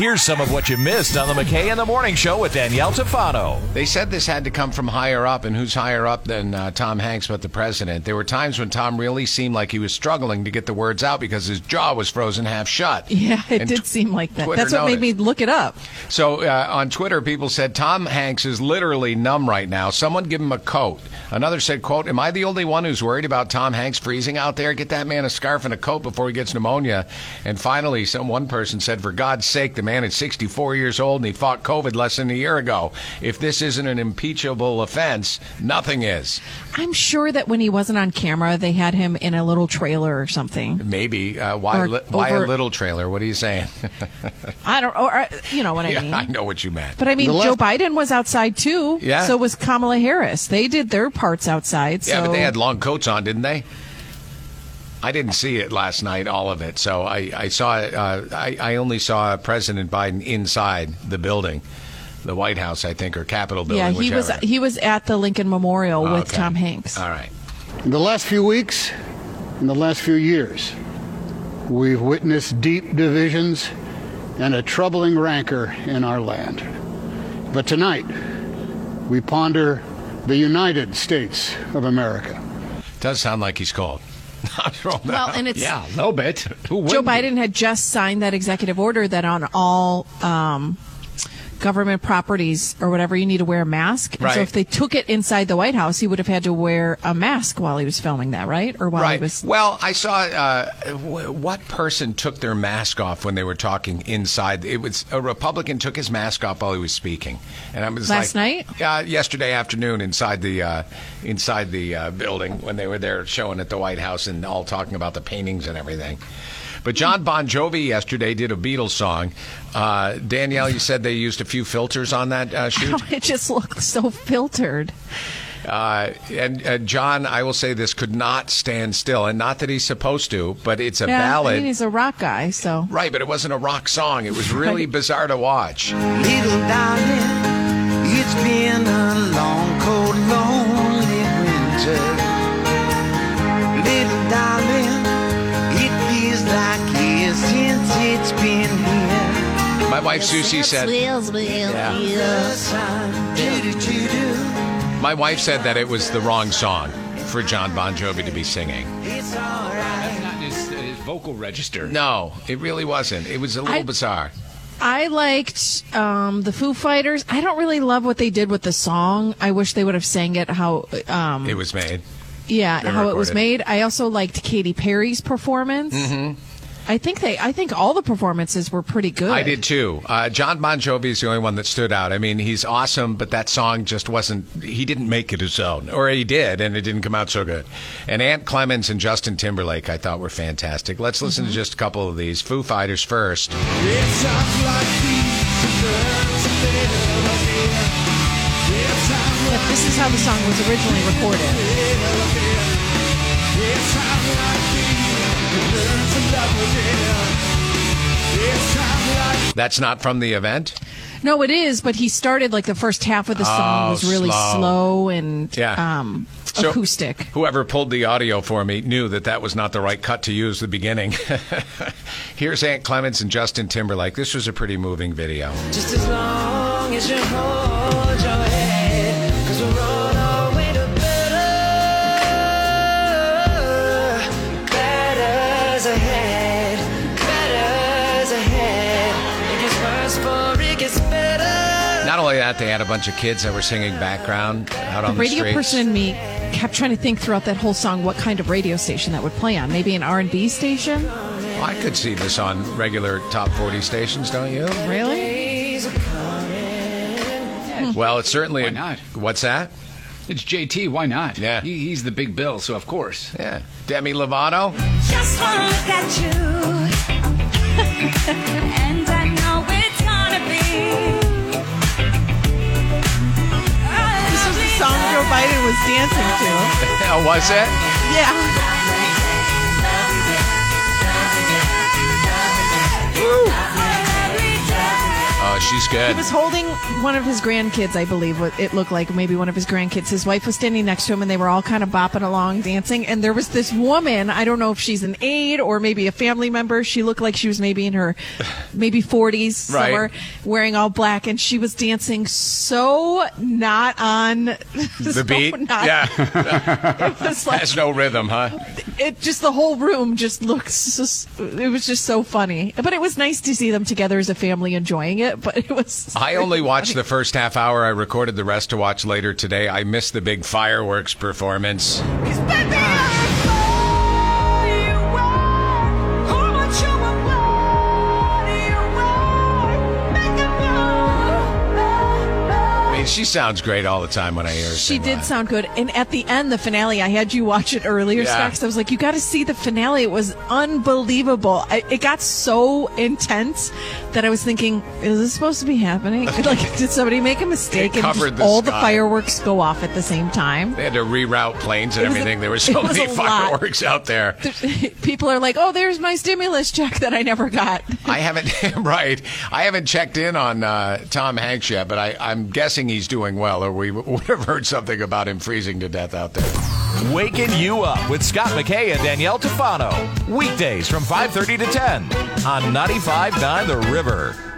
Here's some of what you missed on the McKay in the Morning Show with Danielle Tafano. They said this had to come from higher up, and who's higher up than uh, Tom Hanks but the president? There were times when Tom really seemed like he was struggling to get the words out because his jaw was frozen half shut. Yeah, it And did tw- seem like that. Twitter That's what made me look it up. So uh, on Twitter, people said Tom Hanks is literally numb right now. Someone give him a coat. Another said, "quote Am I the only one who's worried about Tom Hanks freezing out there? Get that man a scarf and a coat before he gets pneumonia." And finally, some one person said, "For God's sake, the man is 64 years old and he fought COVID less than a year ago. If this isn't an impeachable offense, nothing is." I'm sure that when he wasn't on camera, they had him in a little trailer or something. Maybe uh, why Or li- why a little trailer? What are you saying? I don't, or uh, you know what I mean. I know what you meant. But I mean, The Joe left- Biden was outside too. Yeah. So was Kamala Harris. They did their parts outside. Yeah, but they had long coats on, didn't they? I didn't see it last night, all of it. So I, I saw. Uh, I, I only saw President Biden inside the building, the White House, I think, or Capitol building. yeah, he was he was at the Lincoln Memorial with Okay. Tom Hanks. All right. In the last few weeks, in the last few years, we've witnessed deep divisions and a troubling rancor in our land. But tonight, we ponder the United States of America. Does sound like he's cold. I'm Well, and it's Yeah, a little bit. Who Joe? Biden had just signed that executive order that on all um, government properties or whatever you need to wear a mask. And Right. So if they took it inside the White House, he would have had to wear a mask while he was filming that, right? Or while Right. he was. Well, I saw uh, w- what person took their mask off when they were talking inside. It was a Republican took his mask off while he was speaking, and I was Last like, night? uh, yesterday afternoon, inside the uh, inside the uh, building when they were there showing at the White House and all talking about the paintings and everything. But Jon Bon Jovi yesterday did a Beatles song. Uh, Danielle, you said they used a few filters on that uh, shoot. It just looked so filtered. Uh, and uh, Jon, I will say this could not stand still, and not that he's supposed to, but it's a yeah, ballad. I mean, he's a rock guy, so. right, but it wasn't a rock song. It was really bizarre to watch. Little darling, it's been a long, cold, lonely winter. Wife Susie said. The. My wife said that it was the wrong song for Jon Bon Jovi to be singing. That's not his, his vocal register. No, it really wasn't. It was a little I- bizarre. I liked um, the Foo Fighters. I don't really love what they did with the song. I wish they would have sang it how, um, It was made. yeah, they how it was made. I also liked Katy Perry's performance. Mm-hmm. I think they, I think all the performances were pretty good. I did too. Uh, Jon Bon Jovi is the only one that stood out. I mean, he's awesome, but that song just wasn't. He didn't make it his own, or he did, and it didn't come out so good. And Ant Clemons and Justin Timberlake, I thought were fantastic. Let's listen to just a couple of these. Foo Fighters first. But this is how the song was originally recorded. That's not from the event. No, it is, but he started like the first half of the song Oh, was really slow. slow, and Yeah. um, So- acoustic. Whoever pulled the audio for me knew that that was not the right cut to use the beginning. Here's Ant Clemons and Justin Timberlake. This was a pretty moving video. Not only that, they had a bunch of kids that were singing background out on The the radio streets. person in me kept trying to think throughout that whole song what kind of radio station that would play on. Maybe an R and B station. Well, I could see this on regular top 40 stations, don't you? Really? Days. Well, it's certainly. Why not? What's that? It's JT. Why not? Yeah. He, he's the big bill, so of course. Yeah. Demi Lovato. Just wanna look at you. and I know it dancing to. Oh, was it? Yeah. Oh, she's He was holding one of his grandkids, I believe. what It looked like maybe one of his grandkids. His wife was standing next to him, and they were all kind of bopping along, dancing. And there was this woman. I don't know if she's an aide or maybe a family member. She looked like she was maybe in her maybe 40s Right. somewhere, wearing all black, and she was dancing so not on The so beat? Not, Yeah. it was like Has no rhythm, huh? it just the whole room just looks just, it was just so funny but it was nice to see them together as a family enjoying it but it was I only watched the first half hour. I recorded the rest to watch later today. I missed the big fireworks performance. I mean, she sounds great all the time when I hear her. she did live. sound good and at the end the finale i had you watch it earlier Yeah. 'cause i was like you got to see the finale it was unbelievable I, it got so intense that i was thinking is this supposed to be happening like did somebody make a mistake and the all the fireworks go off at the same time They had to reroute planes and was a- everything. there were so many a lot. fireworks out there. people are like oh there's my stimulus check that i never got I haven't right. I haven't checked in on uh, Tom Hanks yet, but I, I'm guessing he's doing well, or we would have heard something about him freezing to death out there. Waking you up with Scott McKay and Danielle Tafano. Weekdays from 5:30 to 10 on 95.9 The River.